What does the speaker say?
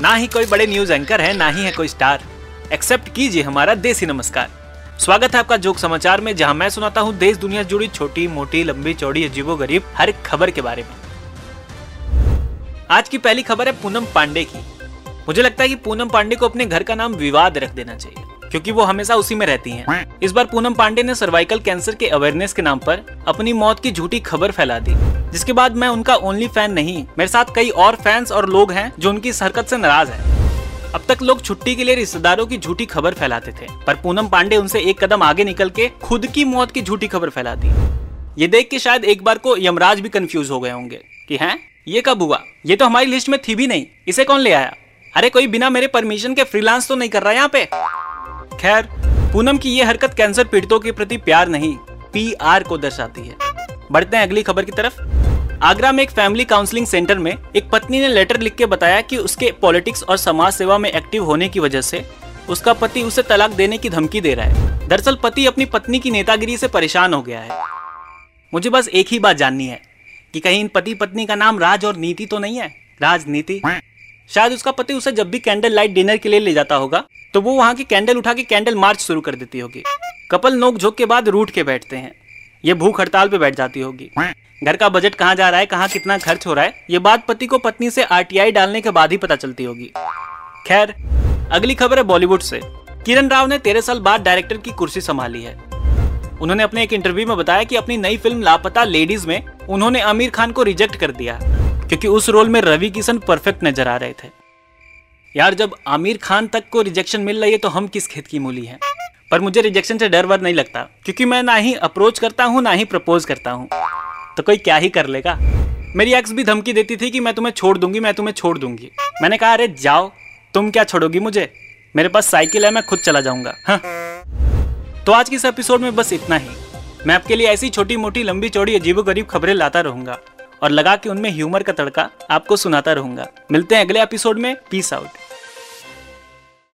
ना ही कोई बड़े न्यूज़ एंकर है, ना ही है कोई स्टार एक्सेप्ट कीजिए हमारा देसी नमस्कार। स्वागत है आपका जोक समाचार में, जहाँ मैं सुनाता हूँ देश, दुनिया जुड़ी छोटी, मोटी, लंबी, चौड़ी, अजीबो गरीब हर खबर के बारे में। आज की पहली खबर है पूनम पांडे की। मुझे लगता है कि पूनम पांडे को अपने घर का नाम विवाद रख देना चाहिए। क्योंकि वो हमेशा उसी में रहती हैं। इस बार पूनम पांडे ने सर्वाइकल कैंसर के अवेयरनेस के नाम पर अपनी मौत की झूठी खबर फैला दी, जिसके बाद मैं उनका ओनली फ़ैन नहीं, मेरे साथ कई और फैंस और लोग हैं जो उनकी इस हरकत से नाराज़ है। अब तक लोग छुट्टी के लिए रिश्तेदारों की झूठी खबर फैलाते थे, पर पूनम पांडे उनसे एक कदम आगे निकल के खुद की मौत की झूठी खबर फैला दी। ये देख के शायद एक बार को यमराज भी कंफ्यूज हो गए होंगे कि हैं, ये कब हुआ? ये तो हमारी लिस्ट में थी भी नहीं, इसे कौन ले आया? अरे कोई बिना मेरे परमिशन के फ्रीलांस तो नहीं कर रहा यहाँ पे? खैर, पूनम की ये हरकत कैंसर पीड़ितों के प्रति प्यार नहीं, पीआर को दर्शाती है। बढ़ते हैं अगली खबर की तरफ़। आगरा में एक फैमिली काउंसलिंग सेंटर में एक पत्नी ने लेटर लिख के बताया कि उसके पॉलिटिक्स और समाज सेवा में एक्टिव होने की वजह से उसका पति उसे तलाक देने की धमकी दे रहा है। दरअसल पति अपनी पत्नी की नेतागिरी से परेशान हो गया है। मुझे बस एक ही बात जाननी है कि कहीं इन पति पत्नी का नाम राज और नीति तो नहीं है? राजनीति? शायद उसका पति उसे जब भी कैंडल लाइट डिनर के लिए ले जाता होगा तो वो वहाँ की कैंडल उठा के कैंडल मार्च शुरू कर देती होगी। कपल नोक झोंक के बाद रूट के बैठते हैं। ये भूख हड़ताल पे बैठ जाती होगी। घर का बजट कहाँ जा रहा है, कहाँ कितना खर्च हो रहा है, ये बात पति को पत्नी से आरटीआई डालने के बाद ही पता चलती होगी। खैर, अगली खबर है बॉलीवुड से। किरण राव ने तेरह साल बाद डायरेक्टर की कुर्सी संभाली है। उन्होंने अपने एक इंटरव्यू में बताया कि अपनी नई फ़िल्म लापता लेडीज़ में उन्होंने आमिर खान को रिजेक्ट कर दिया। क्योंकि उस रोल में रवि किशन परफेक्ट नज़र आ रहे थे। यार, जब आमिर खान तक को रिजेक्शन मिल रही है तो हम किस खेत की मूली हैं? पर मुझे रिजेक्शन से डर वर नहीं लगता, क्योंकि मैं ना ही अप्रोच करता हूँ, ना ही प्रपोज करता हूँ। तो कोई क्या ही कर लेगा? मेरी एक्स भी धमकी देती थी कि मैं तुम्हें छोड़ दूँगी, मैं तुम्हें छोड़ दूँगी। मैंने कहा, अरे, जाओ, तुम क्या छोड़ोगी मुझे? मेरे पास साइकिल है, मैं खुद चला जाऊँगा। हाँ। तो आज की इस एपिसोड में बस इतना ही। मैं आपके लिए ऐसी छोटी मोटी लंबी चौड़ी अजीबो गरीब खबरें लाता रहूँगा। और लगा के उनमें ह्यूमर का तड़का आपको सुनाता रहूँगा। मिलते हैं अगले एपिसोड में। Peace out